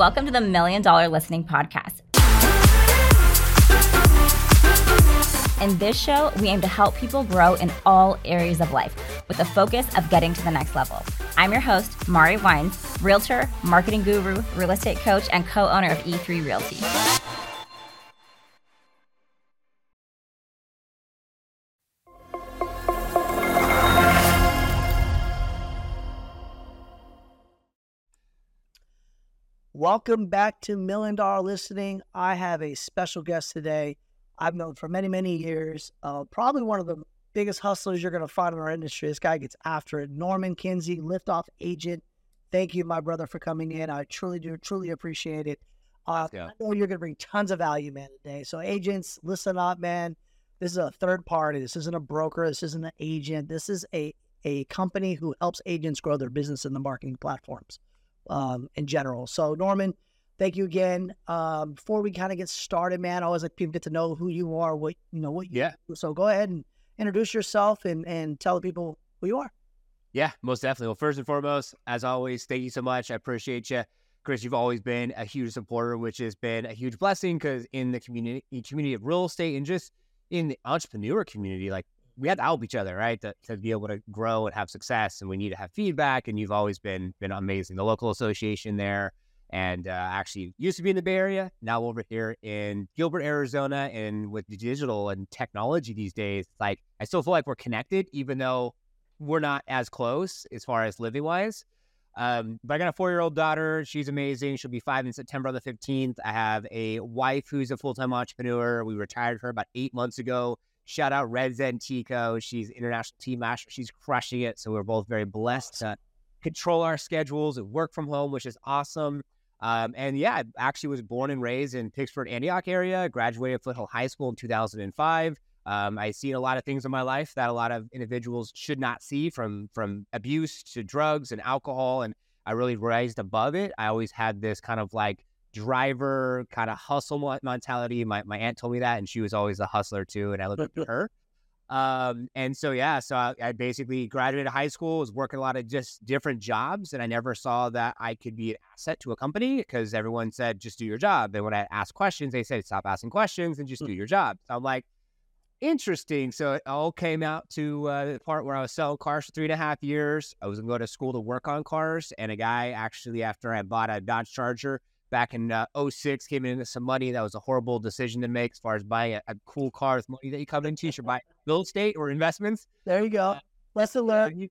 Welcome to the Million Dollar Listening Podcast. In this show, we aim to help people grow in all areas of life with the focus of getting to the next level. I'm your host, Mari Wines, realtor, marketing guru, real estate coach, and co owner of E3 Realty. Welcome back to Million Dollar Listening. I have a special guest today. I've known for many, many years. Uh, probably one of the biggest hustlers you're going to find in our industry. This guy gets after it. Norman Kinsey, liftoff agent. Thank you, my brother, for coming in. I truly do, truly appreciate it. Uh, yeah. I know you're going to bring tons of value, man, today. So, agents, listen up, man. This is a third party. This isn't a broker. This isn't an agent. This is a, a company who helps agents grow their business in the marketing platforms um, in general. So, Norman, thank you again. Um, before we kind of get started, man, I always like people get to know who you are, what you know, what you yeah. Do. So, go ahead and introduce yourself and and tell the people who you are. Yeah, most definitely. Well, first and foremost, as always, thank you so much. I appreciate you. Chris, you've always been a huge supporter, which has been a huge blessing because in the community community of real estate and just in the entrepreneur community, like we have to help each other, right? To, to be able to grow and have success, and we need to have feedback. And you've always been been amazing. The local association there, and uh, actually used to be in the Bay Area, now over here in Gilbert, Arizona, and with digital and technology these days, like I still feel like we're connected, even though we're not as close as far as living wise. Um, but I got a four year old daughter. She's amazing. She'll be five in September on the 15th. I have a wife who's a full time entrepreneur. We retired her about eight months ago. Shout out Red Zentico. She's international team master. She's crushing it. So we're both very blessed to control our schedules and work from home, which is awesome. Um, and yeah, I actually was born and raised in Pittsburg, Antioch area. Graduated Foothill High School in 2005. Um, I seen a lot of things in my life that a lot of individuals should not see, from from abuse to drugs and alcohol, and I really raised above it. I always had this kind of like driver kind of hustle mentality. My my aunt told me that, and she was always a hustler too. And I looked up to her. Um, and so yeah, so I, I, basically graduated high school, was working a lot of just different jobs, and I never saw that I could be an asset to a company because everyone said just do your job. And when I asked questions, they said stop asking questions and just do your job. So I'm like, interesting. So it all came out to uh, the part where I was selling cars for three and a half years. I was going to go to school to work on cars, and a guy actually after I bought a Dodge Charger back in uh, 06 came into some money. That was a horrible decision to make as far as buying a, a cool car with money that you come into. You should buy real estate or investments. There you go. Uh, Lesson learned.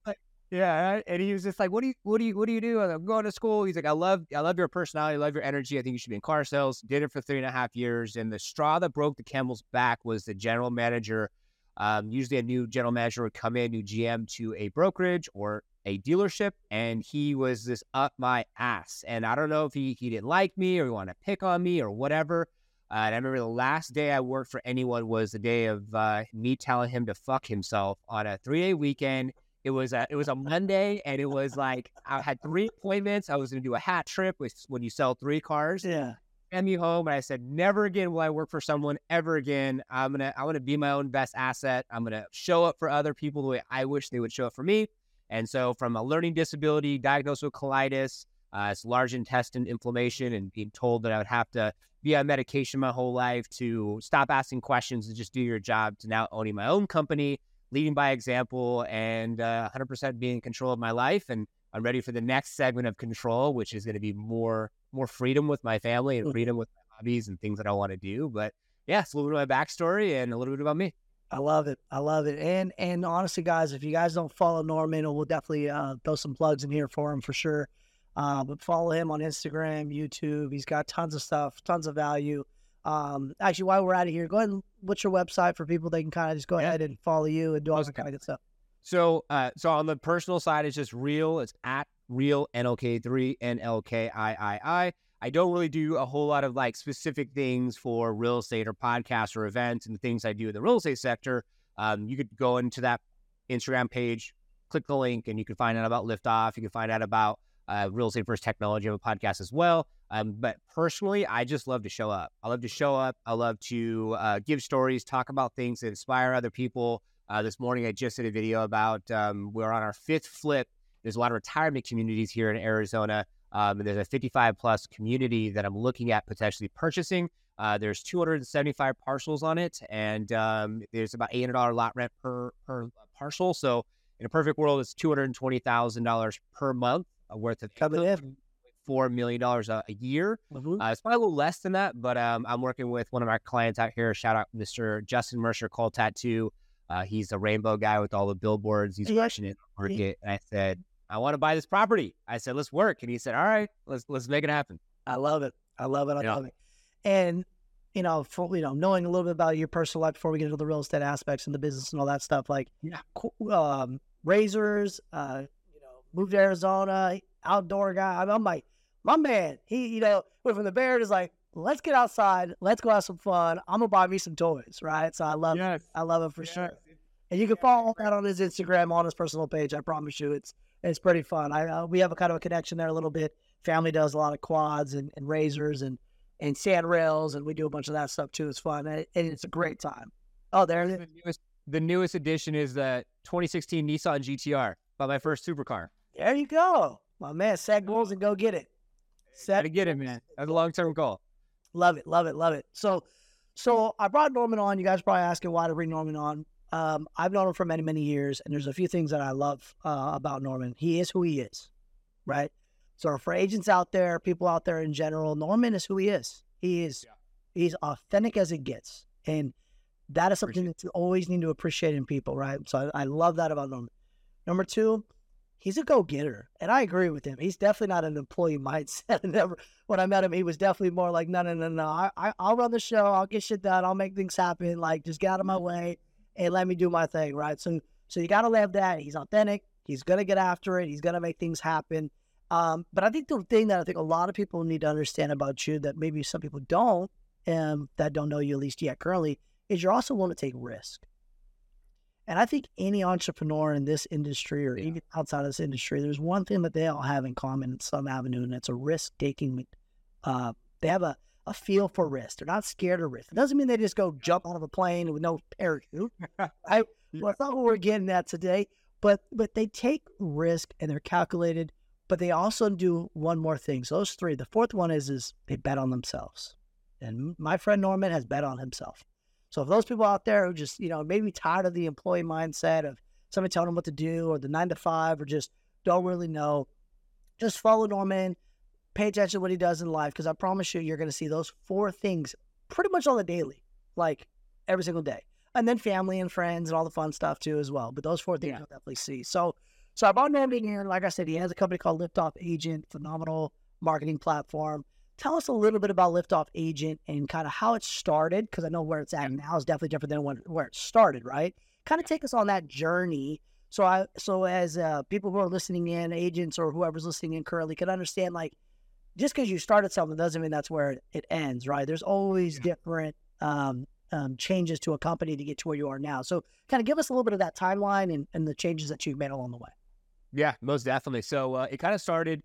Yeah, and he was just like, "What do you, what do you, what do you do?" I'm going to school. He's like, "I love, I love your personality, I love your energy. I think you should be in car sales." Did it for three and a half years, and the straw that broke the camel's back was the general manager. Um, usually, a new general manager would come in, new GM to a brokerage or a dealership and he was this up my ass. And I don't know if he, he didn't like me or he wanted to pick on me or whatever. Uh, and I remember the last day I worked for anyone was the day of uh, me telling him to fuck himself on a three day weekend. It was a it was a Monday, and it was like I had three appointments. I was going to do a hat trip, which when you sell three cars. Yeah. And me home, and I said, never again will I work for someone ever again. I'm gonna I'm gonna be my own best asset. I'm gonna show up for other people the way I wish they would show up for me. And so, from a learning disability, diagnosed with colitis, uh, it's large intestine inflammation, and being told that I would have to be on medication my whole life to stop asking questions and just do your job, to now owning my own company, leading by example, and uh, 100% being in control of my life. And I'm ready for the next segment of control, which is going to be more more freedom with my family and mm. freedom with my hobbies and things that I want to do. But yeah, it's a little bit of my backstory and a little bit about me. I love it. I love it. And and honestly, guys, if you guys don't follow Norman, we'll definitely uh, throw some plugs in here for him for sure. Uh, but follow him on Instagram, YouTube. He's got tons of stuff, tons of value. Um, actually, while we're out of here, go ahead and what's your website for people they can kind of just go yeah. ahead and follow you and do all that kind of good stuff. So, uh, so on the personal side, it's just real. It's at real NLK three N L K I I I. I don't really do a whole lot of like specific things for real estate or podcasts or events and the things I do in the real estate sector. Um, you could go into that Instagram page, click the link, and you can find out about Liftoff. You can find out about uh, real estate first technology. Have a podcast as well. Um, but personally, I just love to show up. I love to show up. I love to uh, give stories, talk about things that inspire other people. Uh, this morning, I just did a video about um, we're on our fifth flip. There's a lot of retirement communities here in Arizona Um, and there's a 55 plus community that I'm looking at potentially purchasing. Uh, there's 275 parcels on it, and um, there's about $800 lot rent per per parcel. So in a perfect world, it's $220,000 per month uh, worth of Coming in. four million dollars a a year. Mhm. Uh, it's probably a little less than that, but um, I'm working with one of our clients out here. Shout out Mr. Justin Mercer, Call Tattoo. Uh, he's a rainbow guy with all the billboards. He's Yeah. pushing it market. And I said, I want to buy this property. I said, let's work. And he said, all right, let's let's make it happen. I love it. I love it. I Yeah. love it. And you know, for, you know, knowing a little bit about your personal life before we get into the real estate aspects and the business and all that stuff, like Yeah. um, razors, uh, you know, moved to Arizona, outdoor guy. I'm, I'm like, my man, he, you know, went from the bear is like, let's get outside, let's go have some fun. I'm gonna buy me some toys, right? So I love, it. I love it for sure. And you can follow that on his Instagram, on his personal page. I promise you, it's it's pretty fun. I uh, we have a kind of a connection there a little bit. Family does a lot of quads and, and razors and and sand rails, and we do a bunch of that stuff too. It's fun and, and it's a great time. Oh, there it is. The newest, the newest addition is the 2016 Nissan GTR. Bought my first supercar. There you go, my man. Set goals and go get it. Set Gotta get it, man. That's a long term goal. Love it, love it, love it. So, so I brought Norman on. You guys are probably asking why to bring Norman on. Um, I've known him for many, many years, and there's a few things that I love uh, about Norman. He is who he is, right? So for agents out there, people out there in general, Norman is who he is. He is, he's authentic as it gets, and that is something that you always need to appreciate in people, right? So I, I love that about Norman. Number two, he's a go getter, and I agree with him. He's definitely not an employee mindset. Never, when I met him, he was definitely more like, no, no, no, no. I, I, I'll run the show. I'll get shit done. I'll make things happen. Like, just get out of my way and let me do my thing, right? So, so you got to love that. He's authentic. He's gonna get after it. He's gonna make things happen. Um, but I think the thing that I think a lot of people need to understand about you that maybe some people don't, um, that don't know you at least yet currently, is you're also willing to take risk. And I think any entrepreneur in this industry or Yeah. even outside of this industry, there's one thing that they all have in common in some avenue, and it's a risk taking. Uh, they have a, a feel for risk. They're not scared of risk. It doesn't mean they just go jump out of a plane with no parachute. I, Well, that's not what we're getting at today. But but they take risk and they're calculated. But they also do one more thing. So those three. The fourth one is is they bet on themselves. And my friend Norman has bet on himself. So if those people out there who just, you know, maybe tired of the employee mindset of somebody telling them what to do or the nine to five or just don't really know, just follow Norman, pay attention to what he does in life because I promise you, you're going to see those four things pretty much on the daily, like every single day. And then family and friends and all the fun stuff too as well. But those four things Yeah. you'll definitely see. So, so I brought Norman here. Like I said, he has a company called Liftoff Agent, phenomenal marketing platform. Tell us a little bit about Liftoff Agent and kind of how it started, because I know where it's at now is definitely different than when, where it started, right? Kind of take us on that journey. So I, so as uh, people who are listening in, agents or whoever's listening in currently, can understand like just because you started something doesn't mean that's where it, it ends, right? There's always different um, um, changes to a company to get to where you are now. So kind of give us a little bit of that timeline and, and the changes that you've made along the way. Yeah, most definitely. So uh, it kind of started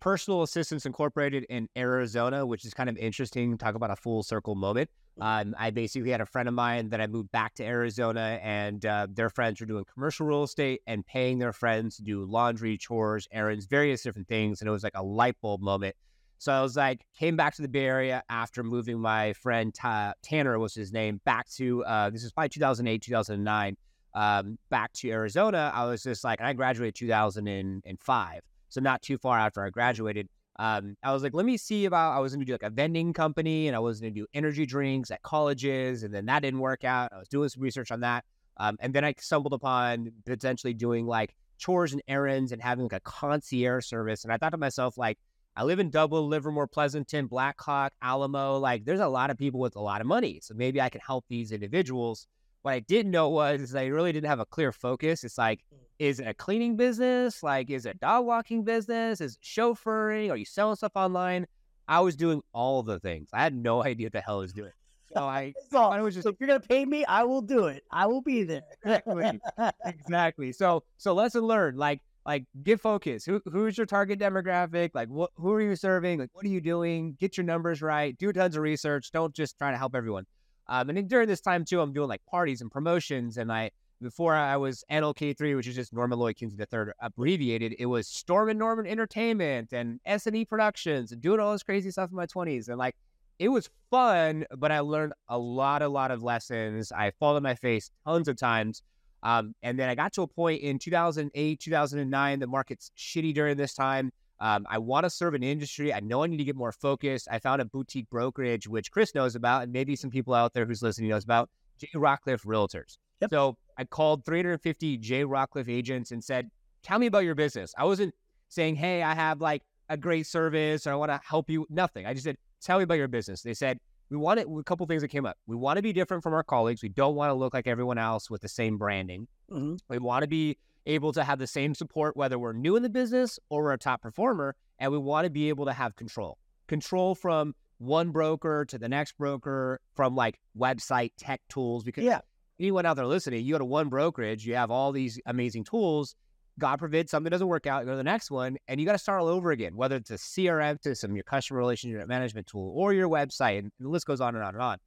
Personal Assistance Incorporated in Arizona, which is kind of interesting. Talk about a full circle moment. Um, I basically had a friend of mine that I moved back to Arizona, and uh, their friends were doing commercial real estate and paying their friends to do laundry, chores, errands, various different things. And it was like a light bulb moment. So I was like, came back to the Bay Area after moving my friend Ta- Tanner, was his name, back to uh, this is probably 2008, 2009 um, back to Arizona, I was just like, I graduated 2005, so not too far after I graduated. Um, I was like, let me see about. I was going to do like a vending company, and I was going to do energy drinks at colleges, and then that didn't work out. I was doing some research on that, um, and then I stumbled upon potentially doing like chores and errands and having like a concierge service. And I thought to myself, like, I live in Dublin, Livermore, Pleasanton, Blackhawk, Alamo. Like, there's a lot of people with a lot of money, so maybe I can help these individuals. What I didn't know was is I really didn't have a clear focus. It's like, mm. is it a cleaning business? Like, is it a dog walking business? Is it chauffeuring? Are you selling stuff online? I was doing all the things. I had no idea what the hell I was doing. So I, So, I was just so if you're gonna pay me, I will do it. I will be there. Exactly. exactly. So so lesson learned. Like like get focused. Who who's your target demographic? Like what who are you serving? Like what are you doing? Get your numbers right. Do tons of research. Don't just try to help everyone. Um, and during this time too, I'm doing like parties and promotions, and I before I was NLK3, which is just Norman Lloyd Kinsey III abbreviated, it was Storm and Norman Entertainment and S&E Productions and doing all this crazy stuff in my 20s. And like, it was fun, but I learned a lot, a lot of lessons. I fall on my face tons of times. Um, and then I got to a point in 2008, 2009, the market's shitty during this time. Um, I want to serve an industry. I know I need to get more focused. I found a boutique brokerage, which Chris knows about, and maybe some people out there who's listening knows about, J. Rockcliff Realtors. Yep. So I called 350 J. Rockcliff agents and said, "Tell me about your business." I wasn't saying, "Hey, I have like a great service or I want to help you." Nothing. I just said, "Tell me about your business." They said, "We want it." A couple things that came up. We want to be different from our colleagues. We don't want to look like everyone else with the same branding. Mm-hmm. We want to be able to have the same support whether we're new in the business or we're a top performer, and we want to be able to have control. Control from one broker to the next broker, from like website tech tools. Because yeah anyone out there listening, you go to one brokerage, you have all these amazing tools. God forbid something doesn't work out, you go to the next one, and you got to start all over again, whether it's a CRM system, your customer relationship management tool, or your website, and the list goes on and on and on.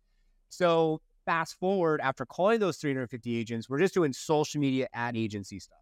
So fast forward after calling those 350 agents, we're just doing social media ad agency stuff,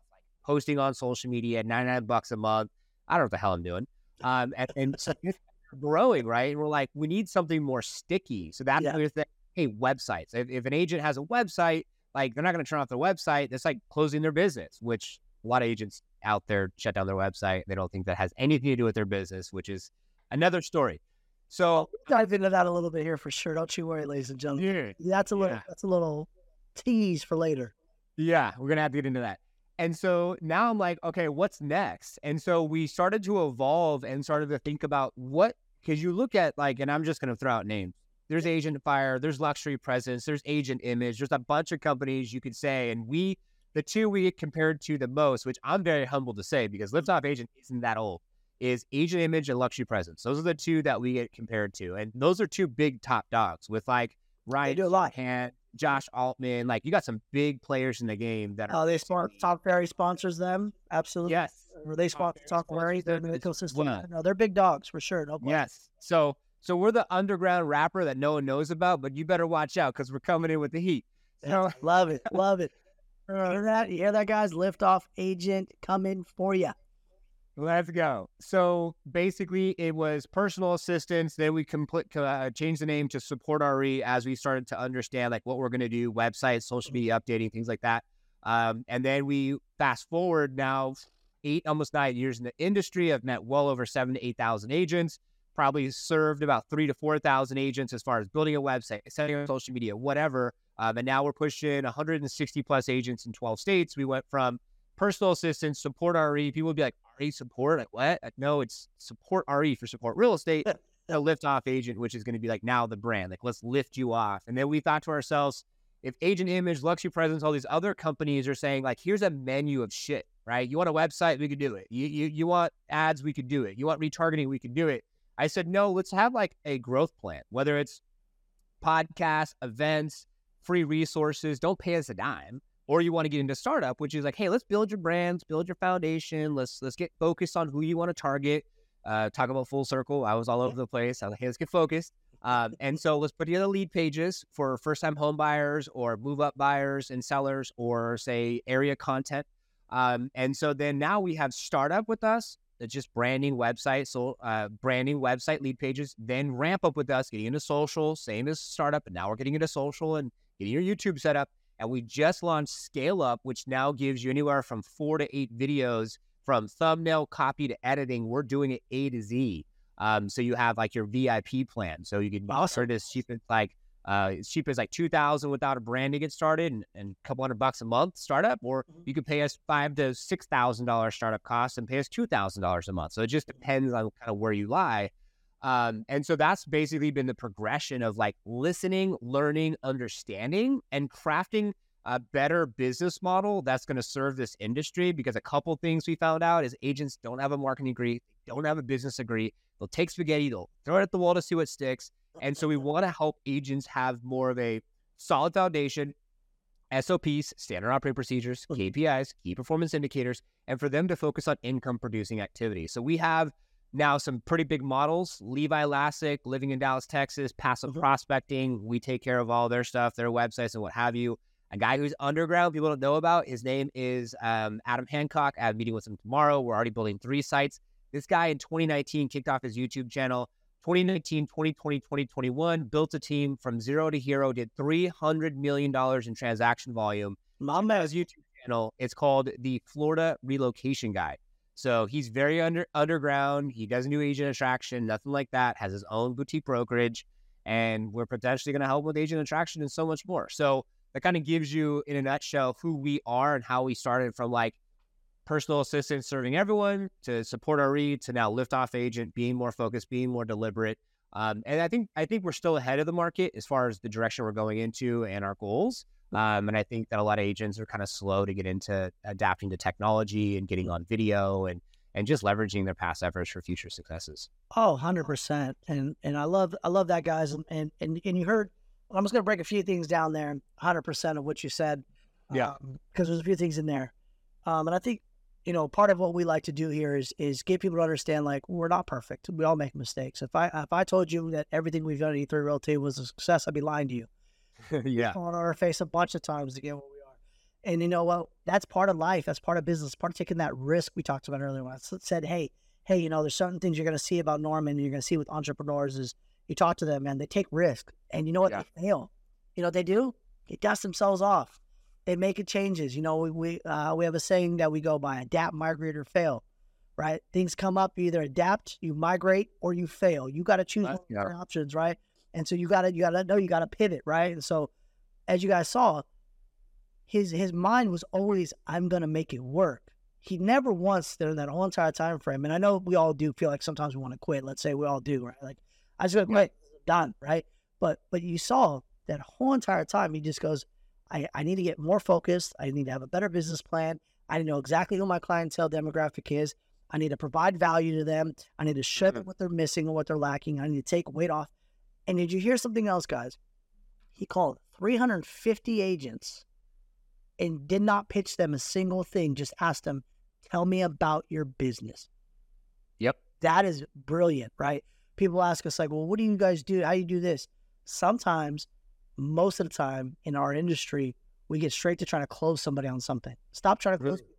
posting on social media, 99 bucks a month. I don't know what the hell I'm doing. Um, and, and growing, right? And we're like, we need something more sticky. So that's yeah. the thing. hey, websites. If, if an agent has a website, like they're not going to turn off their website. That's like closing their business, which a lot of agents out there shut down their website. They don't think that has anything to do with their business, which is another story. So we'll dive into that a little bit here for sure. Don't you worry, ladies and gentlemen. Yeah, that's a little yeah. that's a little tease for later. Yeah, we're gonna have to get into that. And so now I'm like, okay, what's next? And so we started to evolve and started to think about what because you look at like, and I'm just gonna throw out names there's AgentFire, there's Luxury Presence, there's Agent Image, there's a bunch of companies you could say, and we, the two we get compared to the most, which I'm very humbled to say because Liftoff mm-hmm. Agent isn't that old, is Agent Image and Luxury Presence. Those are the two that we get compared to, and those are two big top dogs with like Ryan do a lot. Hand, Josh Altman, like you got some big players in the game that are. Oh, they sponsor Tom Ferry sponsors them, absolutely. Yes, or they sponsor Tom Ferry. They're in the ecosystem. No, they're big dogs for sure. No. Yes, so so we're the underground rapper that no one knows about, but you better watch out because we're coming in with the heat. So, love it, love it. You hear that? You hear that, guys? Liftoff agent coming for you. Let's go. So basically, it was personal assistance. Then we complete uh, changed the name to Support RE as we started to understand like what we're going to do, websites, social media updating, things like that. Um, and then we fast forward now, eight almost nine years in the industry. I've met well over seven to eight thousand agents probably served about three to 4,000 agents as far as building a website, setting up social media, whatever. Um, and now we're pushing 160 plus agents in 12 states. We went from personal assistance, support RE. People would be like, RE support? Like, what? Like, no, it's support RE for support real estate. a lift off agent, which is going to be like now the brand. Like, let's lift you off. And then we thought to ourselves, if Agent Image, Luxury Presence, all these other companies are saying, like, here's a menu of shit, right? You want a website? We could do it. You, you, you want ads? We could do it. You want retargeting? We could do it. I said, no, let's have like a growth plan, whether it's podcasts, events, free resources. Don't pay us a dime. Or you want to get into startup, which is like, hey, let's build your brands, build your foundation. Let's let's get focused on who you want to target. Uh, talk about full circle. I was all over the place. I was like, hey, let's get focused. Um, and so let's put together lead pages for first time home buyers or move up buyers and sellers or say area content. Um, and so then now we have startup with us That's just branding website, so uh, branding website lead pages, then ramp up with us, getting into social, same as startup, and now we're getting into social and getting your YouTube set up. And we just launched Scale Up, which now gives you anywhere from four to eight videos from thumbnail copy to editing. We're doing it A to Z. Um, so you have like your VIP plan. So you can start as cheap as like uh, as cheap as like two thousand without a brand to get started, and, and, a couple hundred bucks a month startup, or mm-hmm. you could pay us five to six thousand dollars startup costs and pay us two thousand dollars a month. So it just depends on kind of where you lie. Um, and so that's basically been the progression of like listening, learning, understanding, and crafting a better business model that's going to serve this industry. Because a couple things we found out is agents don't have a marketing degree, don't have a business degree. They'll take spaghetti, they'll throw it at the wall to see what sticks. And so we want to help agents have more of a solid foundation, SOPs, standard operating procedures, KPIs, key performance indicators, and for them to focus on income producing activities. So we have now some pretty big models Levi Lascsak, living in Dallas, Texas, passive mm-hmm. prospecting. We take care of all their stuff, their websites, and what have you. A guy who's underground, people don't know about. His name is um, Adam Hancock. I have a meeting with him tomorrow. We're already building three sites. This guy in 2019 kicked off his YouTube channel. 2019, 2020, 2021, built a team from zero to hero, did $300 million in transaction volume. Man. His YouTube channel, it's called the Florida Relocation Guy. So he's very under underground. He doesn't do agent attraction, nothing like that. Has his own boutique brokerage, and we're potentially going to help with agent attraction and so much more. So that kind of gives you, in a nutshell, who we are and how we started from like personal assistant serving everyone to support RE to now lift off agent, being more focused, being more deliberate. Um, and I think I think we're still ahead of the market as far as the direction we're going into and our goals. Um, and I think that a lot of agents are kind of slow to get into adapting to technology and getting on video and and just leveraging their past efforts for future successes. Oh, 100%. And and I love I love that guys and and and, you heard I'm just going to break a few things down there 100% of what you said. Yeah. Because um, there's a few things in there. Um, and I think you know, part of what we like to do here is is get people to understand like we're not perfect. We all make mistakes. If I if I told you that everything we've done at E3 Realty was a success, I'd be lying to you. yeah. On our face a bunch of times to get where we are. And you know what? That's part of life. That's part of business. Part of taking that risk we talked about earlier when I said, hey, hey, you know, there's certain things you're gonna see about Norman, you're gonna see with entrepreneurs is you talk to them, man, they take risk. And you know what? Yeah. They fail. You know what they do? They dust themselves off they make changes. You know, we we, uh, we have a saying that we go by: adapt, migrate, or fail. Right? Things come up, you either adapt, you migrate, or you fail. You got to choose one yeah. options, right? And so you got to you got to know you got to pivot, right? And so, as you guys saw, his his mind was always, "I'm gonna make it work." He never once during that whole entire time frame, and I know we all do feel like sometimes we want to quit. Let's say we all do, right? Like I just quit, done, right? But but you saw that whole entire time he just goes, I, I need to get more focused. I need to have a better business plan. I need to know exactly who my clientele demographic is. I need to provide value to them. I need to show them mm-hmm. what they're missing and what they're lacking. I need to take weight off. And did you hear something else, guys? He called 350 agents and did not pitch them a single thing, just asked them, tell me about your business. Yep. That is brilliant, right? People ask us, like, well, what do you guys do? How do you do this? Sometimes most of the time in our industry, we get straight to trying to close somebody on something. Stop trying to close. Really?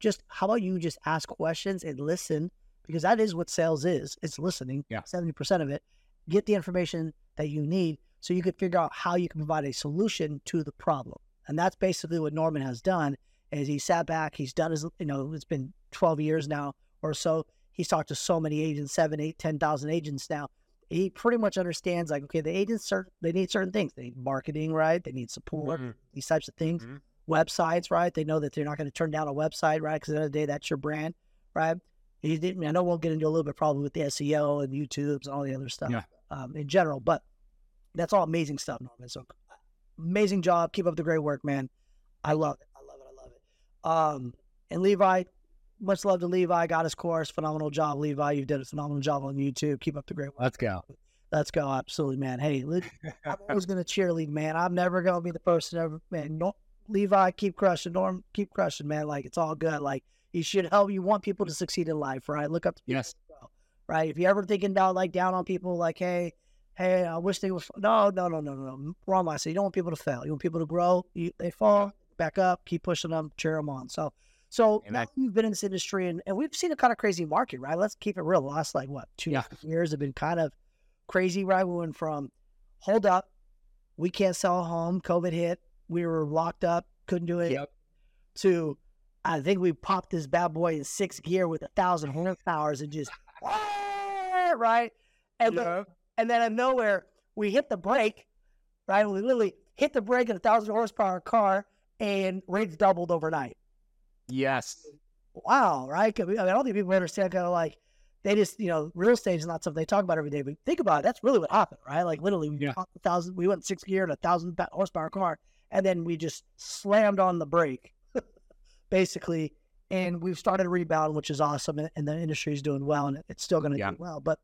Just how about you just ask questions and listen because that is what sales is. It's listening. Yeah. 70% of it. Get the information that you need so you can figure out how you can provide a solution to the problem. And that's basically what Norman has done is he sat back, he's done his, you know, it's been 12 years now or so. He's talked to so many agents, seven, eight, 10,000 agents now he pretty much understands like okay the agents certain they need certain things they need marketing right they need support mm-hmm. these types of things mm-hmm. websites right they know that they're not going to turn down a website right because at the end of the day that's your brand right he didn't i know we'll get into a little bit probably with the seo and youtubes and all the other stuff yeah. um, in general but that's all amazing stuff norman so amazing job keep up the great work man i love it i love it i love it um and levi much love to Levi. Got his course. Phenomenal job, Levi. You did a phenomenal job on YouTube. Keep up the great work. Let's go. Let's go. Absolutely, man. Hey, I'm always going to cheerlead, man. I'm never going to be the person ever, man. No, Levi, keep crushing. Norm, keep crushing, man. Like, it's all good. Like, you should help. You want people to succeed in life, right? Look up to people, yes. right? If you're ever thinking about, like, down on people, like, hey, hey, I wish they was, no, no, no, no, no. Wrong mindset. You don't want people to fail. You want people to grow. You, they fall, back up, keep pushing them, cheer them on. So, so now you've been in this industry and, and we've seen a kind of crazy market, right? Let's keep it real. The last like what two yeah. years have been kind of crazy, right? We went from hold up, we can't sell a home, COVID hit, we were locked up, couldn't do it. Yep. To I think we popped this bad boy in sixth gear with a thousand horsepowers and just right. And yeah. then, and then out of nowhere we hit the brake, right? We literally hit the brake in a thousand horsepower car and rates doubled overnight. Yes. Wow, right? I, mean, I don't think people understand kind of like they just, you know, real estate is not something they talk about every day. But think about it, that's really what happened, right? Like literally, we yeah. a thousand, we went six gear in a thousand horsepower car, and then we just slammed on the brake, basically, and we've started a rebound, which is awesome, and, and the industry is doing well, and it's still going to yeah. do well. But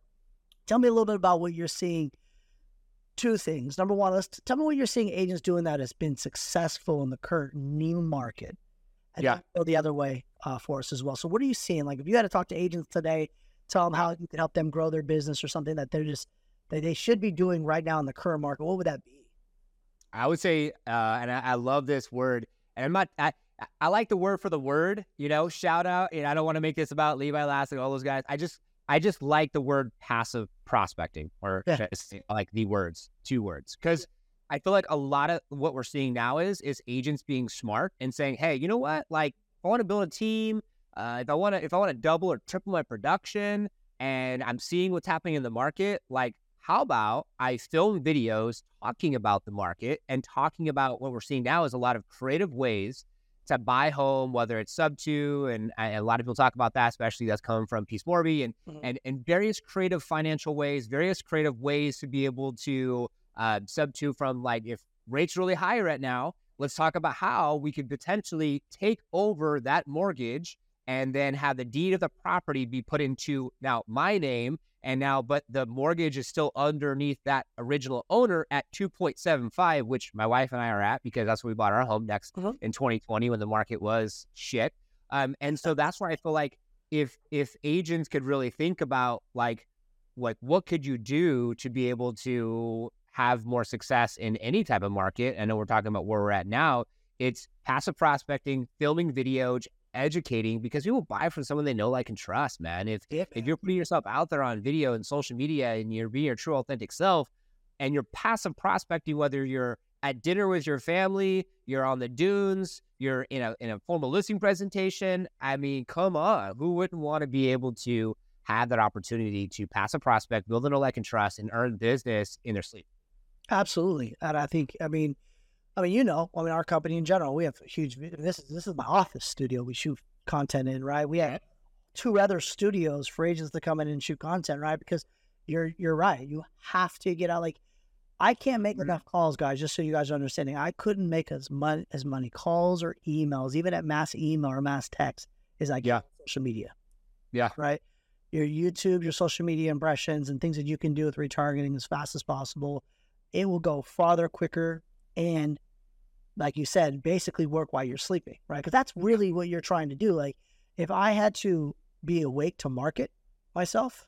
tell me a little bit about what you're seeing. Two things. Number one, let's tell me what you're seeing agents doing that has been successful in the current new market and yeah. go the other way uh, for us as well. So what are you seeing? Like if you had to talk to agents today, tell them how you could help them grow their business or something that they're just that they should be doing right now in the current market, what would that be? I would say, uh, and I, I love this word, and I'm not. I, I like the word for the word, you know, shout out. And I don't want to make this about Levi Lascsak, all those guys. I just, I just like the word passive prospecting or Yeah. like the words, two words. Cause I feel like a lot of what we're seeing now is, is agents being smart and saying, Hey, you know what? Like if I want to build a team, uh, if I want to, if I want to double or triple my production and I'm seeing what's happening in the market, like how about I film videos talking about the market and talking about what we're seeing now is a lot of creative ways to buy home, whether it's sub two, and, and a lot of people talk about that, especially that's coming from Pace Morby, and Mhm. and and various creative financial ways, various creative ways to be able to uh, sub two from like if rates really high right now, let's talk about how we could potentially take over that mortgage and then have the deed of the property be put into now my name and now but the mortgage is still underneath that original owner at 2.75 which my wife and I are at because that's where we bought our home next Mhm. in 2020 when the market was shit. Um and so that's where I feel like if if agents could really think about like like what could you do to be able to have more success in any type of market? I know we're talking about where we're at now. It's passive prospecting filming videos educating because people buy from someone they know like and trust man. If Yeah, if you're putting yourself out there on video and social media and you're being your true authentic self and you're passive prospecting whether you're at dinner with your family you're on the dunes you're in a in a formal listing presentation i mean come on. Who wouldn't want to be able to have that opportunity to pass a prospect build a know like and trust and earn business in their sleep? Absolutely, and I think I mean, I mean, you know, I mean, our company in general, we have a huge. This is this is my office studio. We shoot content in, right? We have two other studios for agents to come in and shoot content, right? Because you're you're right. You have to get out. Like, I can't make Mhm. enough calls, guys. Just so you guys are understanding, I couldn't make as much as many calls or emails, even at mass email or mass text, as I Yeah. social media. Yeah. Right. Your YouTube, your social media impressions, and things that you can do with retargeting as fast as possible it will go farther quicker and like you said basically work while you're sleeping right? Because that's really what you're trying to do like if i had to be awake to market myself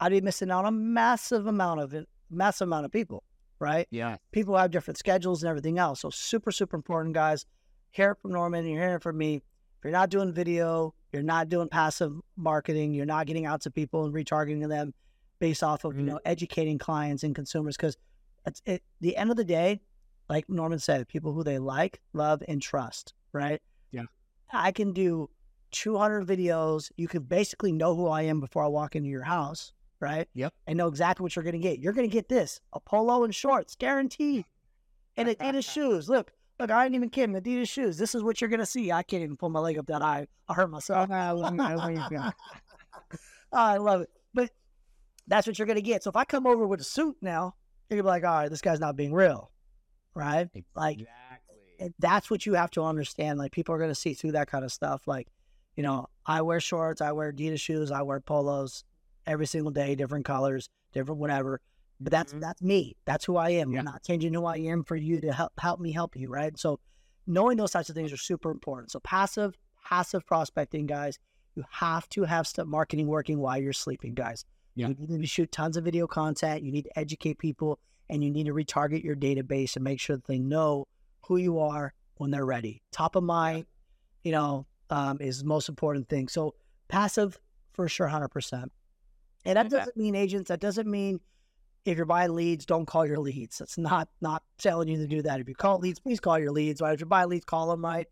i'd be missing out on a massive amount of it massive amount of people right? Yeah. People have different schedules and everything else so super super important guys. Hear it from norman you're hearing it from me. If you're not doing video you're not doing passive marketing you're not getting out to people and retargeting them based off of you Mhm. know educating clients and consumers because it's it the end of the day like norman said people who they like love and trust right Yeah. i can do 200 videos you could basically know who i am before i walk into your house right Yep. and know exactly what you're going to get you're going to get this a polo and shorts guaranteed and adidas shoes look look i ain't even kidding adidas shoes this is what you're going to see i can't even pull my leg up that high i hurt myself oh, I love it. But that's what you're going to get. So if I come over with a suit now, you're going to be like, all right, this guy's not being real. Right? Like, exactly And that's what you have to understand. Like, people are going to see through that kind of stuff. Like, you know, I wear shorts, I wear Adidas shoes, I wear polos every single day, different colors, different whatever. But that's Mhm. that's me. That's who I am. Yeah. I'm not changing who I am for you to help help me help you, right? So knowing those types of things are super important. So passive, passive prospecting, guys, you have to have stuff marketing working while you're sleeping, guys. Yeah. You need to shoot tons of video content. You need to educate people and you need to retarget your database and make sure that they know who you are when they're ready. Top of mind, you know, um, is the most important thing. So passive for sure, hundred percent. And that doesn't mean agents. That doesn't mean if you're buying leads, don't call your leads. That's not not telling you to do that. If you call leads, please call your leads. Right? If you buy leads, call them. Right?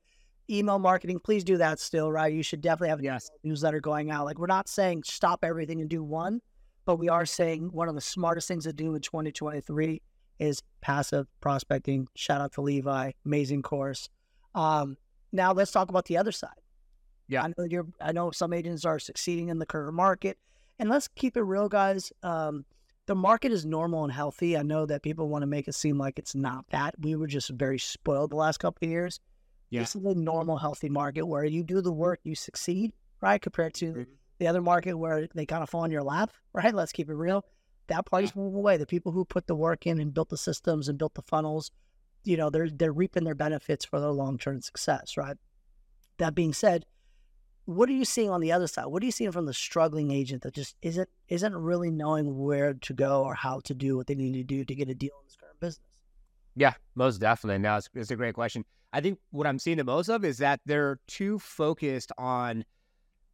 Email marketing, please do that still. Right? You should definitely have a Yes. newsletter going out. Like we're not saying stop everything and do one, but we are saying one of the smartest things to do in 2023 is passive prospecting. Shout out to Levi, amazing course. Um, now let's talk about the other side. Yeah. I know you're. I know some agents are succeeding in the current market, and let's keep it real, guys. Um, the market is normal and healthy. I know that people want to make it seem like it's not that. We were just very spoiled the last couple of years. Yeah. This is a normal, healthy market where you do the work, you succeed, right? Compared to Mhm. The other market where they kind of fall in your lap, right? Let's keep it real. That party's moving away. The people who put the work in and built the systems and built the funnels, you know, they're they're reaping their benefits for their long term success, right? That being said, what are you seeing on the other side? What are you seeing from the struggling agent that just isn't isn't really knowing where to go or how to do what they need to do to get a deal in this current business? Yeah, most definitely. Now it's, it's a great question. I think what I'm seeing the most of is that they're too focused on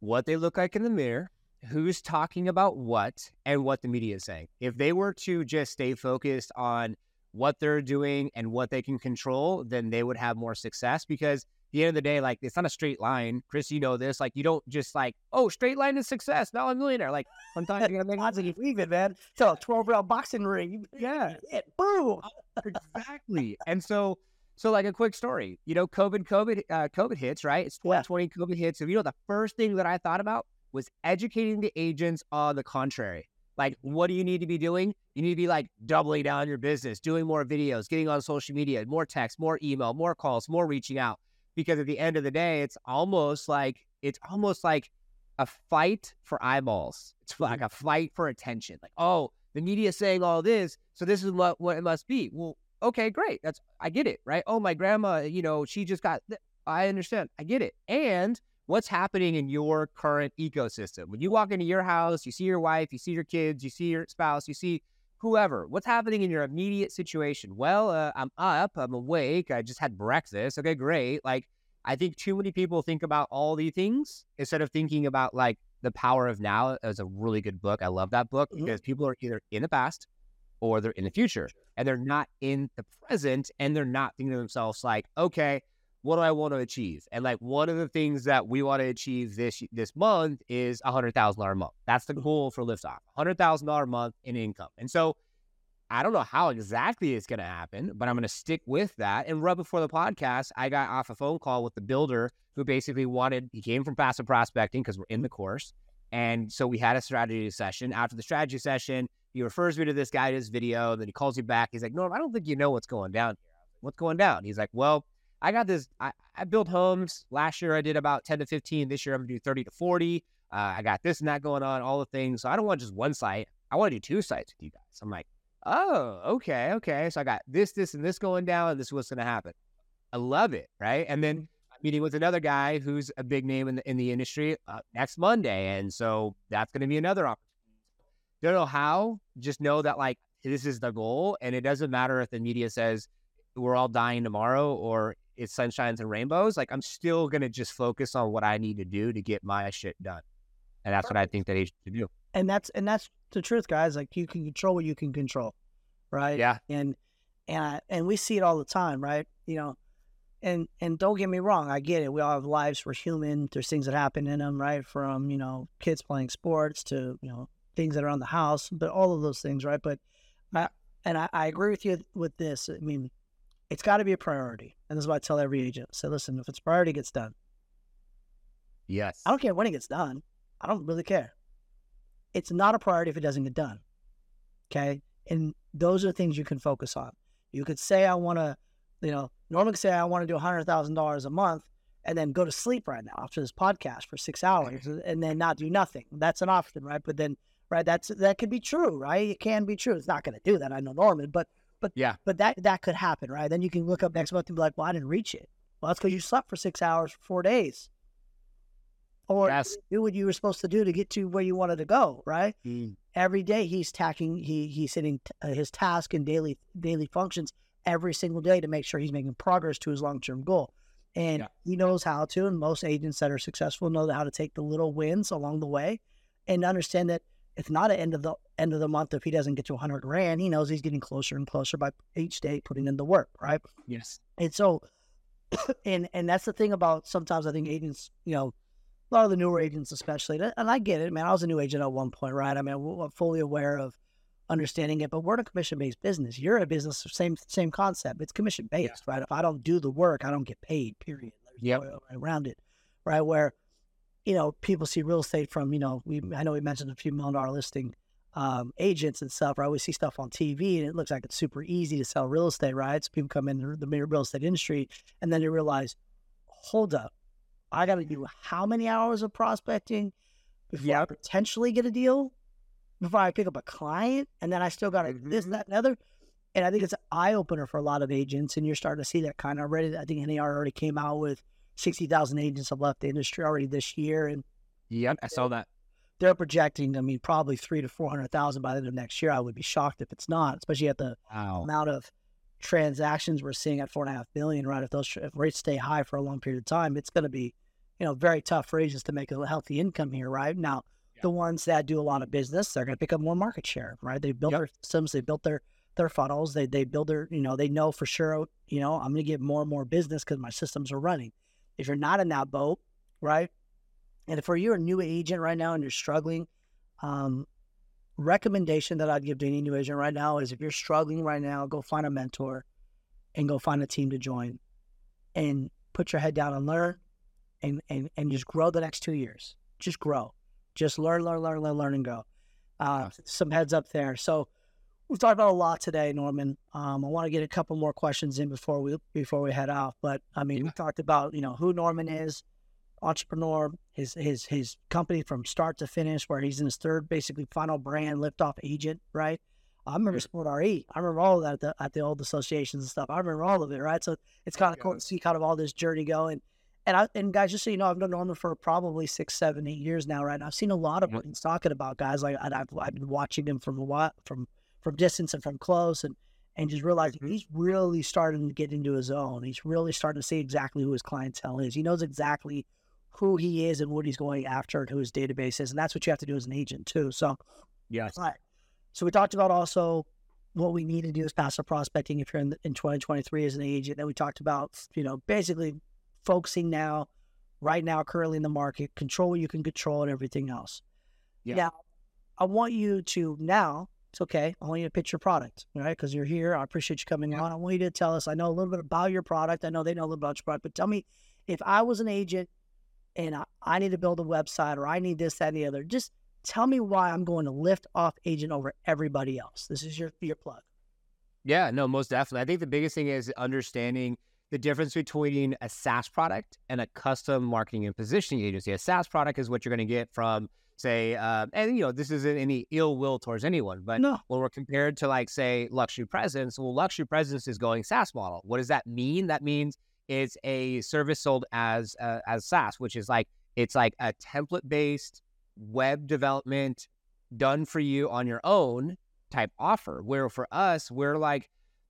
what they look like in the mirror, who's talking about what, and what the media is saying. If they were to just stay focused on what they're doing and what they can control, then they would have more success because at the end of the day, like it's not a straight line. Chris, you know this. Like you don't just like, oh, straight line is success. Now I'm a millionaire. Like sometimes you gotta make odds you leave it, man. So a 12 round boxing ring. Yeah. Hit, boom. exactly. And so so like a quick story, you know, COVID, COVID, uh, COVID hits, right? It's 2020, yeah. COVID hits. So you know, the first thing that I thought about was educating the agents on the contrary. Like, what do you need to be doing? You need to be like doubling down your business, doing more videos, getting on social media, more text, more email, more calls, more reaching out. Because at the end of the day, it's almost like it's almost like a fight for eyeballs. It's like a fight for attention. Like, oh, the media is saying all this, so this is what, what it must be. Well, okay, great. That's I get it, right? Oh, my grandma, you know, she just got. Th- I understand. I get it. And what's happening in your current ecosystem. When you walk into your house, you see your wife, you see your kids, you see your spouse, you see whoever. What's happening in your immediate situation? Well, uh, I'm up, I'm awake, I just had breakfast. Okay, great. Like, I think too many people think about all these things instead of thinking about like the power of now as a really good book. I love that book mm-hmm. because people are either in the past or they're in the future and they're not in the present and they're not thinking to themselves like, okay, what do I want to achieve? And like one of the things that we want to achieve this this month is a hundred thousand dollar a month. That's the goal for Liftoff. Hundred thousand dollar a month in income. And so I don't know how exactly it's going to happen, but I'm going to stick with that. And right before the podcast, I got off a phone call with the builder who basically wanted. He came from passive prospecting because we're in the course, and so we had a strategy session. After the strategy session, he refers me to this guy, in his video. Then he calls me back. He's like, "Norm, I don't think you know what's going down here. What's going down?" He's like, "Well." I got this. I, I built homes last year. I did about 10 to 15. This year I'm gonna do 30 to 40. Uh, I got this and that going on, all the things. So I don't want just one site. I want to do two sites with you guys. I'm like, oh, okay, okay. So I got this, this, and this going down, and this is what's gonna happen. I love it, right? And then mm-hmm. meeting with another guy who's a big name in the in the industry uh, next Monday, and so that's gonna be another opportunity. Don't know how. Just know that like this is the goal, and it doesn't matter if the media says we're all dying tomorrow or it's sunshines and rainbows, like I'm still gonna just focus on what I need to do to get my shit done. And that's Perfect. what I think that agents should do. And that's and that's the truth, guys. Like you can control what you can control. Right. Yeah. And and and we see it all the time, right? You know, and and don't get me wrong, I get it. We all have lives. We're human. There's things that happen in them, right? From you know kids playing sports to you know things that are on the house, but all of those things, right? But I and I, I agree with you with this. I mean, it's got to be a priority. And this is what I tell every agent. Say, listen, if it's priority, it gets done. Yes. I don't care when it gets done. I don't really care. It's not a priority if it doesn't get done. Okay. And those are things you can focus on. You could say, I want to, you know, normally say, I want to do $100,000 a month and then go to sleep right now after this podcast for six hours and then not do nothing. That's an option, right? But then, right, that's that could be true, right? It can be true. It's not going to do that. I know Norman, but but yeah, but that that could happen, right? Then you can look up next month and be like, well, I didn't reach it. Well, that's because you slept for six hours for four days, or yes. do what you were supposed to do to get to where you wanted to go, right? Mm. Every day he's tacking, he he's hitting t- uh, his task and daily daily functions every single day to make sure he's making progress to his long term goal. And yeah. he knows how to, and most agents that are successful know how to take the little wins along the way and understand that it's not at end of the end of the month if he doesn't get to 100 grand. He knows he's getting closer and closer by each day putting in the work, right? Yes. And so, and and that's the thing about sometimes I think agents, you know, a lot of the newer agents especially, and I get it, man. I was a new agent at one point, right? I mean, I'm fully aware of understanding it, but we're in a commission based business. You're a business, same same concept. It's commission based, yeah. right? If I don't do the work, I don't get paid. Period. Yeah. Around it, right? Where you know, people see real estate from, you know, we I know we mentioned a few million dollar listing um, agents and stuff. I always see stuff on TV and it looks like it's super easy to sell real estate, right? So people come in the real estate industry and then they realize, hold up, I got to do how many hours of prospecting before yeah. I potentially get a deal, before I pick up a client, and then I still got to mm-hmm. this, that, and other. And I think it's an eye opener for a lot of agents, and you're starting to see that kind of already. I think NAR already came out with 60,000 agents have left the industry already this year. And yep, I saw that. They're projecting, I mean, probably three to 400,000 by the end of next year. I would be shocked if it's not, especially at the wow. amount of transactions we're seeing at four and a half billion, right? If those if rates stay high for a long period of time, it's going to be, you know, very tough for agents to make a healthy income here, right? Now, yeah. the ones that do a lot of business, they're going to pick up more market share, right? They built yep. their systems, they built their their funnels, they they build their, you know, they know for sure, you know, I'm going to get more and more business because my systems are running. If you're not in that boat, right? And if you're a new agent right now and you're struggling, um, recommendation that I'd give to any new agent right now is if you're struggling right now, go find a mentor and go find a team to join and put your head down and learn and, and, and just grow the next two years. Just grow. Just learn, learn, learn, learn, learn, and go. Uh, some heads up there. So we've talked about a lot today, Norman. Um, I want to get a couple more questions in before we before we head off. But I mean, yeah. we talked about you know who Norman is, entrepreneur, his his his company from start to finish, where he's in his third, basically final brand liftoff agent, right? I remember support RE. I remember all of that at the, at the old associations and stuff. I remember all of it, right? So it's kind of cool to see kind of all this journey going. And I and guys, just so you know, I've known Norman for probably six, seven, eight years now, right? And I've seen a lot of mm-hmm. things talking about guys like and I've I've been watching him from a while, from from distance and from close, and and just realizing mm-hmm. he's really starting to get into his own. He's really starting to see exactly who his clientele is. He knows exactly who he is and what he's going after and who his database is. And that's what you have to do as an agent too. So, yes. Right. So we talked about also what we need to do is passive prospecting if you're in, in 2023 as an agent. Then we talked about, you know, basically focusing now, right now, currently in the market, control what you can control and everything else. Yeah. Now, I want you to now, it's okay. I want you to pitch your product, right? Because you're here. I appreciate you coming on. I want you to tell us, I know a little bit about your product. I know they know a little bit about your product, but tell me if I was an agent and I, I need to build a website or I need this, that, and the other. Just tell me why I'm going to lift off agent over everybody else. This is your your plug. Yeah, no, most definitely. I think the biggest thing is understanding the difference between a SaaS product and a custom marketing and positioning agency. A SaaS product is what you're going to get from, say, uh, and you know, this isn't any ill will towards anyone, but no. when we're compared to like, say, luxury presence, well, luxury presence is going SaaS model. What does that mean? That means it's a service sold as uh, as SaaS, which is like it's like a template based web development done for you on your own type offer. Where for us, we're like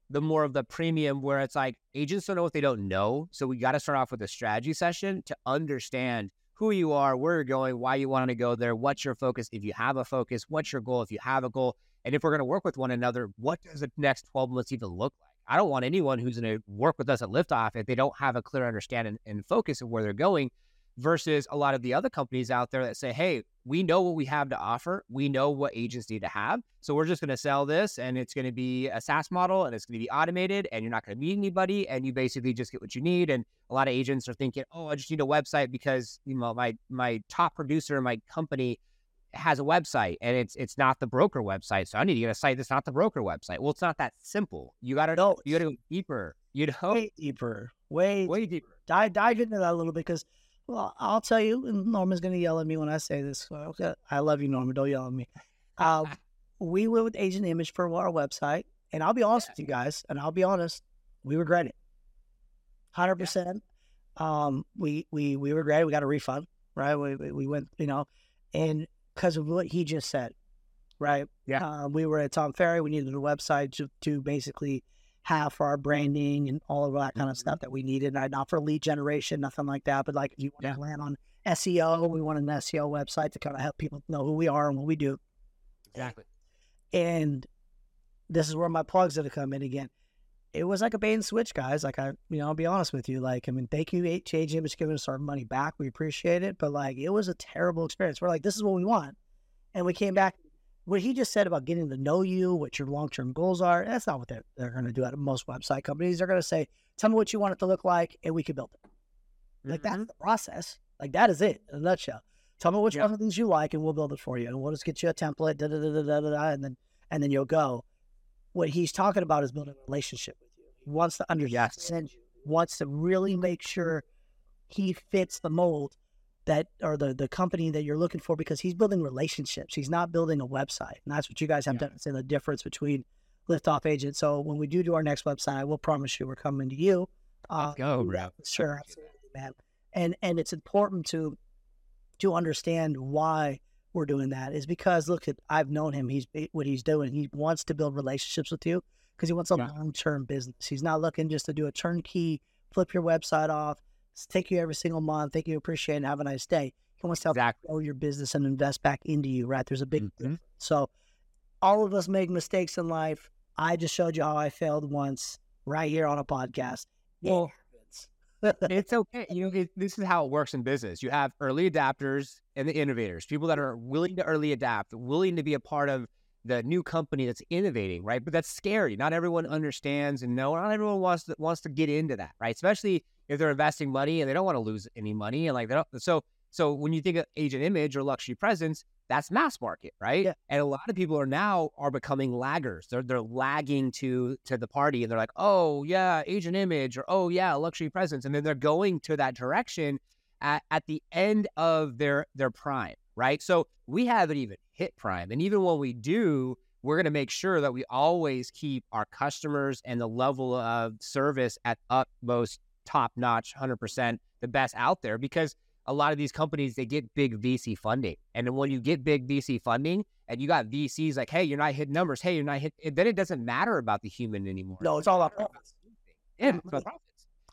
the more of the premium where it's like agents don't know what they don't know. So we got to start off with a strategy session to understand who you are, where you're going, why you want to go there, what's your focus, if you have a focus, what's your goal, if you have a goal, and if we're going to work with one another, what does the next 12 months even look like? I don't want anyone who's going to work with us at Liftoff if they don't have a clear understanding and focus of where they're going versus a lot of the other companies out there that say, hey, we know what we have to offer. We know what agents need to have. So we're just going to sell this and it's going to be a SaaS model and it's going to be automated and you're not going to meet anybody and you basically just get what you need. And a lot of agents are thinking, oh, I just need a website because, you know, my, my top producer in my company has a website and it's it's not the broker website. So I need to get a site that's not the broker website. Well, it's not that simple. You gotta know you gotta go deeper. You know way deeper. Way way deeper. Dive dive into that a little bit because well, I'll tell you, and Norman's gonna yell at me when I say this. Okay. I love you, Norman. Don't yell at me. Uh, we went with Agent Image for our website, and I'll be honest with you guys, and I'll be honest, we regret it. Hundred yeah. percent. Um, we we we regret it. We got a refund, right? We we went, you know, and because of what he just said, right? Yeah. Uh, we were at Tom Ferry. We needed a website to, to basically have for our branding and all of that kind of mm-hmm. stuff that we needed. Not for lead generation, nothing like that. But like if you want yeah. to land on SEO, we want an SEO website to kind of help people know who we are and what we do. Exactly. And this is where my plugs are to come in again. It was like a bait and switch, guys. Like I, you know, I'll be honest with you. Like, I mean, thank you, Agent Image, giving us our money back. We appreciate it. But like, it was a terrible experience. We're like, this is what we want, and we came back. What he just said about getting to know you, what your long term goals are, that's not what they're, they're going to do at most website companies. They're going to say, tell me what you want it to look like, and we can build it. Like mm-hmm. that's the process. Like that is it in a nutshell. Tell me which yeah. of things you like, and we'll build it for you. And we'll just get you a template, da da da da da da, and then and then you'll go. What he's talking about is building a relationship with you. he wants to understand you. He wants to really make sure he fits the mold that or the the company that you're looking for because he's building relationships. He's not building a website, and that's what you guys have yeah. done. Say the difference between Liftoff Agent. So when we do do our next website, we'll promise you we're coming to you. Uh, Let's go, bro. Sure, absolutely, man. And and it's important to to understand why we're doing that is because look at I've known him. He's what he's doing. He wants to build relationships with you because he wants a Yeah. long term business. He's not looking just to do a turnkey, flip your website off, take you every single month, thank you, appreciate, it, and have a nice day. He wants to help Exactly. grow your business and invest back into you, right? There's a big Mhm. difference. So all of us make mistakes in life. I just showed you how I failed once right here on a podcast. Well, it's okay. You know, it, this is how it works in business. You have early adapters and the innovators, people that are willing to early adapt, willing to be a part of the new company that's innovating, right? But that's scary. Not everyone understands and know. Not everyone wants to wants to get into that, right? Especially if they're investing money and they don't want to lose any money and like they don't. So so when you think of agent image or luxury presence, that's mass market, right? Yeah. And a lot of people are now are becoming laggers. They're they're lagging to to the party and they're like, oh yeah, agent image or oh yeah, luxury presence, and then they're going to that direction at, at the end of their their prime, right? So we haven't even hit prime, and even when we do, we're going to make sure that we always keep our customers and the level of service at utmost top notch, hundred percent, the best out there because a lot of these companies they get big VC funding, and when you get big VC funding and you got VCs like, hey, you're not hitting numbers, hey, you're not hitting, then it doesn't matter about the human anymore. no, it's all about profits. Yeah, it's about profits.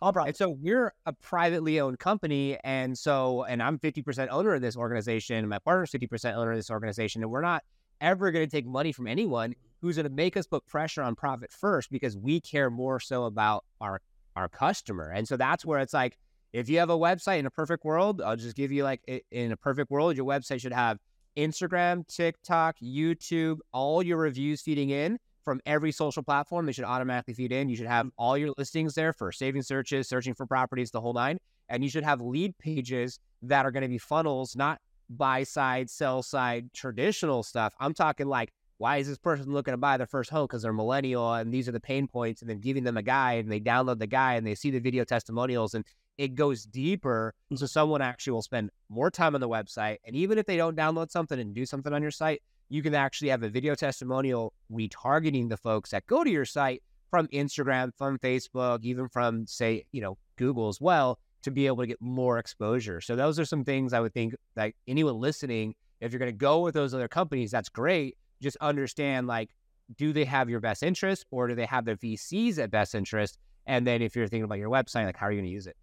All profits. And so we're a privately owned company. And so, and I'm 50% owner of this organization, and my partner's 50% owner of this organization. And we're not ever going to take money from anyone who's going to make us put pressure on profit first because we care more so about our our customer. And so that's where it's like, if you have a website in a perfect world, I'll just give you like in a perfect world, your website should have Instagram, TikTok, YouTube, all your reviews feeding in from every social platform. They should automatically feed in. You should have all your listings there for saving searches, searching for properties, the whole nine. And you should have lead pages that are going to be funnels, not buy side, sell side, traditional stuff. I'm talking like, why is this person looking to buy their first home? Because they're millennial and these are the pain points. And then giving them a guide and they download the guide and they see the video testimonials and it goes deeper. Mm. So someone actually will spend more time on the website. And even if they don't download something and do something on your site, you can actually have a video testimonial retargeting the folks that go to your site from Instagram, from Facebook, even from say, you know, Google as well, to be able to get more exposure. So those are some things I would think that anyone listening, if you're going to go with those other companies, that's great. Just understand like, do they have your best interest or do they have the VCs at best interest? And then if you're thinking about your website, like how are you going to use it?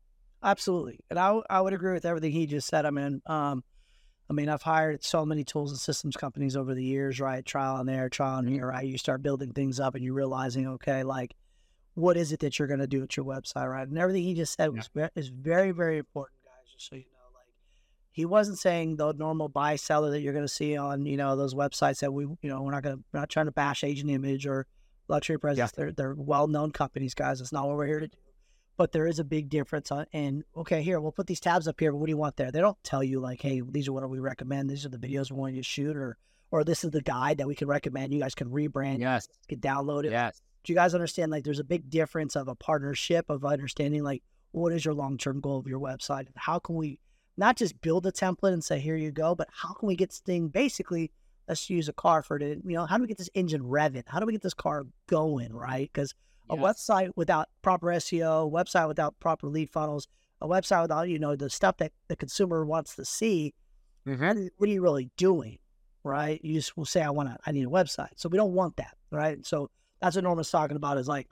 Absolutely, and I I would agree with everything he just said. I mean, um, I mean, I've hired so many tools and systems companies over the years, right? Trial and error, trial and error. Right? You start building things up, and you're realizing, okay, like, what is it that you're going to do with your website, right? And everything he just said was is very, very important, guys. Just so you know, he wasn't saying the normal buy seller that you're going to see on, you know, those websites that we, you know, we're not going to, we're not trying to bash Agent Image or Luxury Presence. They're they're well known companies, guys. That's not what we're here to do but there is a big difference on and okay here we'll put these tabs up here but what do you want there they don't tell you like hey these are what we recommend these are the videos we want you to shoot or or this is the guide that we can recommend you guys can rebrand Yes. can download it Yes. do you guys understand like there's a big difference of a partnership of understanding like what is your long-term goal of your website and how can we not just build a template and say here you go but how can we get this thing basically let's use a car for it you know how do we get this engine revving how do we get this car going right because a website without proper SEO, a website without proper lead funnels, a website without you know the stuff that the consumer wants to see. Mhm. What are- what are you really doing, right? You just will say, "I want to, I need a website." So we don't want that, right? So that's what Norman's talking about is like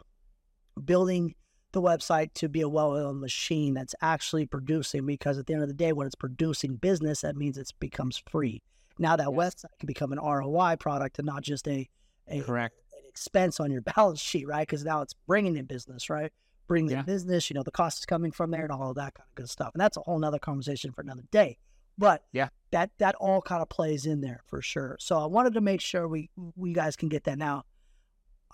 building the website to be a well-oiled machine that's actually producing. Because at the end of the day, when it's producing business, that means it becomes free. Now that Yes. website can become an ROI product and not just a a, Correct. an expense on your balance sheet, right? Because now it's bringing in business, right? bringing Yeah. in business, you know, the cost is coming from there and all of that kind of good stuff. And that's a whole nother conversation for another day. But Yeah. that that all kind of plays in there for sure. So I wanted to make sure we we guys can get that now.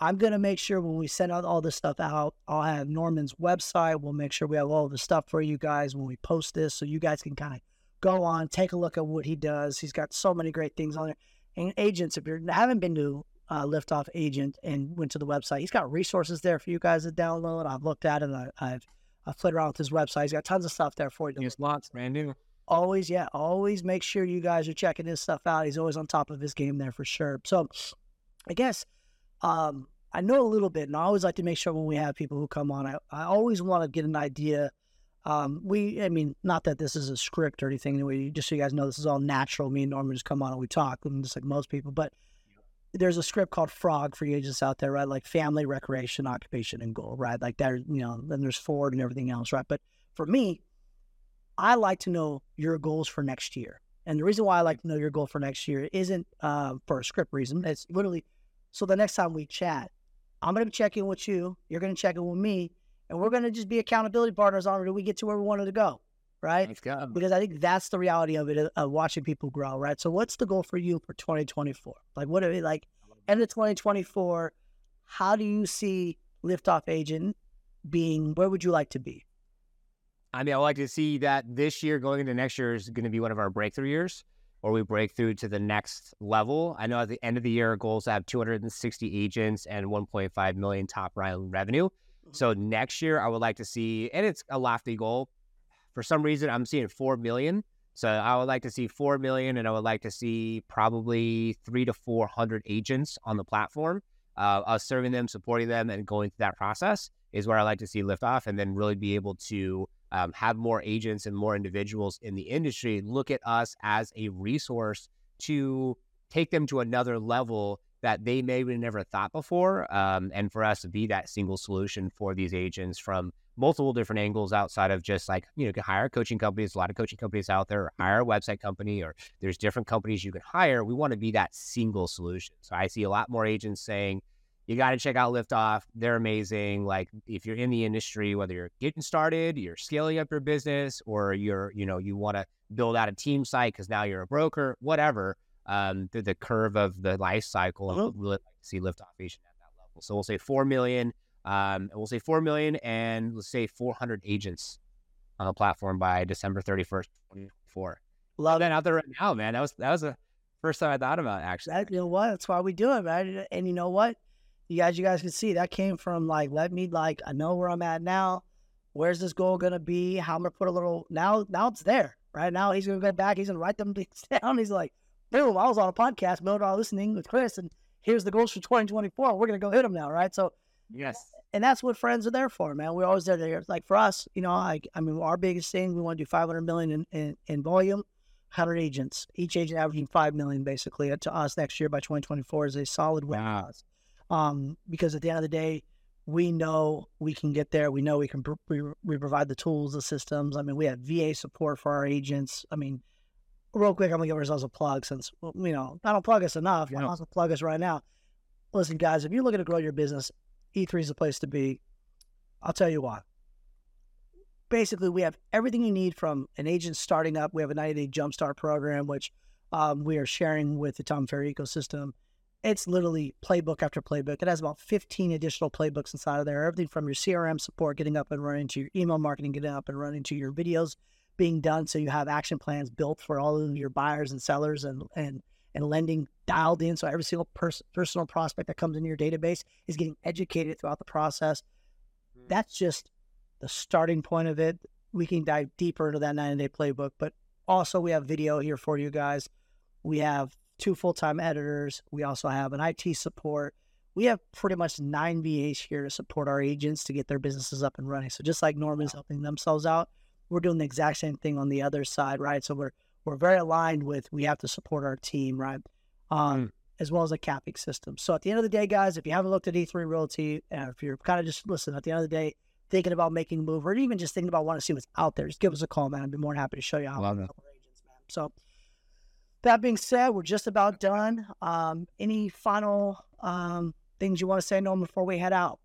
I'm gonna make sure when we send out all this stuff out, I'll have Norman's website. We'll make sure we have all the stuff for you guys when we post this, so you guys can kind of go on, take a look at what he does. He's got so many great things on there. And agents, if you haven't been to uh, Liftoff Agent and went to the website, he's got resources there for you guys to download. I've looked at it. I, I've I've played around with his website. He's got tons of stuff there for you. to There's lots, brand new. always, yeah, always make sure you guys are checking his stuff out. He's always on top of his game there for sure. So, I guess um, I know a little bit, and I always like to make sure when we have people who come on, I, I always want to get an idea. Um, we, I mean, not that this is a script or anything. We just so you guys know, this is all natural. Me and Norman just come on and we talk, and just like most people. But there's a script called Frog for you agents out there, right? Like family, recreation, occupation, and goal, right? Like that, you know, then there's Ford and everything else, right? But for me, I like to know your goals for next year. And the reason why I like to know your goal for next year isn't uh, for a script reason. It's literally so the next time we chat, I'm going to check in with you. You're going to check in with me, and we're going to just be accountability partners on it. We get to where we wanted to go, right? Let's go. Because I think that's the reality of it, uh, of watching people grow, right? So, what's the goal for you for 2024? Like, what are we like end of 2024? How do you see liftoff agent being? Where would you like to be? I mean, I would like to see that this year going into next year is going to be one of our breakthrough years, or we break through to the next level. I know at the end of the year, our goal is to have 260 agents and 1.5 million top line revenue. So next year, I would like to see, and it's a lofty goal. For some reason, I'm seeing 4 million. So I would like to see 4 million, and I would like to see probably three to 400 agents on the platform. Uh, us serving them, supporting them, and going through that process is where I like to see lift off, and then really be able to um, have more agents and more individuals in the industry look at us as a resource to take them to another level that they maybe never thought before. Um, and for us to be that single solution for these agents from multiple different angles outside of just like, you know, you can hire coaching companies, a lot of coaching companies out there, or hire a website company, or there's different companies you can hire. We want to be that single solution. So I see a lot more agents saying, you got to check out Liftoff. They're amazing. Like if you're in the industry, whether you're getting started, you're scaling up your business, or you're, you know, you want to build out a team site because now you're a broker, whatever. Um, the, the curve of the life cycle, and really like to see Liftoff Agent at that level. So we'll say four million. Um, we'll say four million, and let's say 400 agents on the platform by December 31st, 2024. Love That out there right now, man. That was that was the first time I thought about it, actually. that. You know what? That's why we do it, right? And you know what? You guys, you guys can see that came from like, let me like, I know where I'm at now. Where's this goal gonna be? How I'm gonna put a little now. Now it's there, right? Now he's gonna get back. He's gonna write them things down. He's like, boom! I was on a podcast, million dollar listening with Chris, and here's the goals for 2024. We're gonna go hit them now, right? So Yes. and that's what friends are there for, man. We're always there. to Like for us, you know, like I mean, our biggest thing, we want to do 500 million in, in, in volume, 100 agents, each agent averaging 5 million basically uh, to us next year by 2024 is a solid win Wow. for us. Um, because at the end of the day, we know we can get there. We know we can, we, we provide the tools, the systems. I mean, we have VA support for our agents. I mean, real quick, I'm gonna give ourselves a plug since, well, you know, I don't plug us enough. Yeah. I'm also plug us right now. Listen, guys, if you're looking to grow your business, E3 is the place to be. I'll tell you why. Basically, we have everything you need from an agent starting up. We have a 90 day jumpstart program, which um, we are sharing with the Tom Ferry ecosystem. It's literally playbook after playbook. It has about 15 additional playbooks inside of there. Everything from your CRM support, getting up and running, to your email marketing, getting up and running, to your videos being done. So you have action plans built for all of your buyers and sellers and, and, and lending dialed in. So every single pers- personal prospect that comes into your database is getting educated throughout the process. Hmm. That's just the starting point of it. We can dive deeper into that 90 day playbook, but also we have video here for you guys. We have two full time editors. We also have an IT support. We have pretty much nine VAs here to support our agents to get their businesses up and running. So just like Norman's helping themselves out, we're doing the exact same thing on the other side, right? So we're we're very aligned with we have to support our team, right? Um, as well as a capping system. So at the end of the day, guys, if you haven't looked at E3 Realty, uh, if you're kind of just listen, at the end of the day, thinking about making a move or even just thinking about wanting to see what's out there, just give us a call, man. I'd be more than happy to show you how Love agents, man. So that being said, we're just about done. Um, any final um, things you want to say, Norman, before we head out?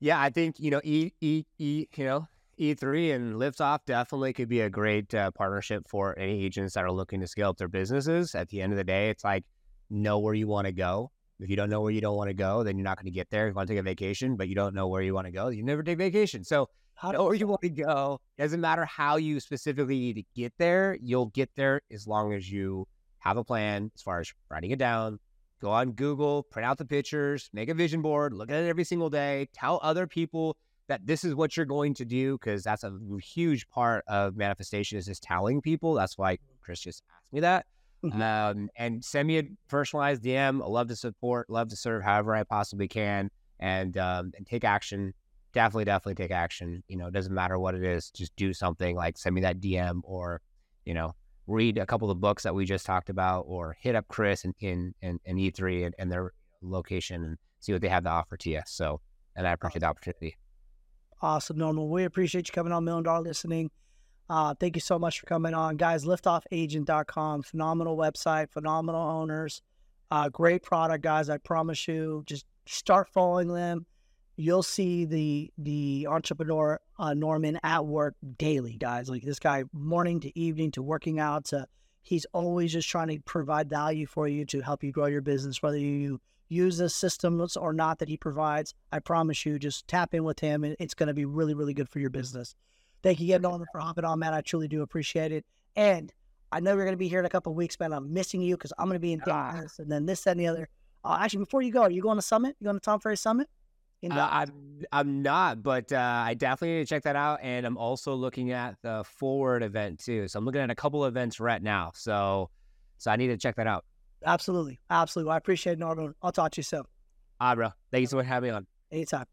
Yeah, I think you know E E E you know E three and Liftoff definitely could be a great uh, partnership for any agents that are looking to scale up their businesses. At the end of the day, it's like know where you want to go. If you don't know where you don't want to go, then you're not going to get there. If you want to take a vacation, but you don't know where you want to go, you never take vacation. So How know where you want to go. Doesn't matter how you specifically need to get there. You'll get there as long as you have a plan as far as writing it down. Go on Google, print out the pictures, make a vision board, look at it every single day. Tell other people that this is what you're going to do because that's a huge part of manifestation is just telling people. That's why Chris just asked me that. Mhm. Um, and send me a personalized DM. I love to support, love to serve however I possibly can, and um, and take action definitely, definitely take action. You know, it doesn't matter what it is, just do something like send me that DM or, you know, read a couple of the books that we just talked about, or hit up Chris in in, in, in E3 and, and their location and see what they have to offer to you. So, and I appreciate the opportunity. Awesome, Norman. We appreciate you coming on Million Dollar Listening. Uh, thank you so much for coming on, guys. Liftoffagent.com, phenomenal website, phenomenal owners, uh, great product, guys. I promise you, just start following them. You'll see the the entrepreneur uh, Norman at work daily, guys. Like this guy, morning to evening to working out. To he's always just trying to provide value for you to help you grow your business, whether you use the systems or not that he provides. I promise you, just tap in with him, and it's going to be really, really good for your business. Thank you again, Norman, for hopping on, man. I truly do appreciate it. And I know you're going to be here in a couple weeks, man. I'm missing you because I'm going to be in Dallas and then this, that, and the other. Uh, actually, before you go, are you going to Summit? You going to Tom Ferry Summit? Uh, I'm I'm not, but uh, I definitely need to check that out. And I'm also looking at the Forward event too. So I'm looking at a couple events right now. So so I need to check that out. Absolutely, absolutely. Well, I appreciate it, Norman. I'll talk to you soon. Ah, bro. Thank you so much for having me on. Anytime.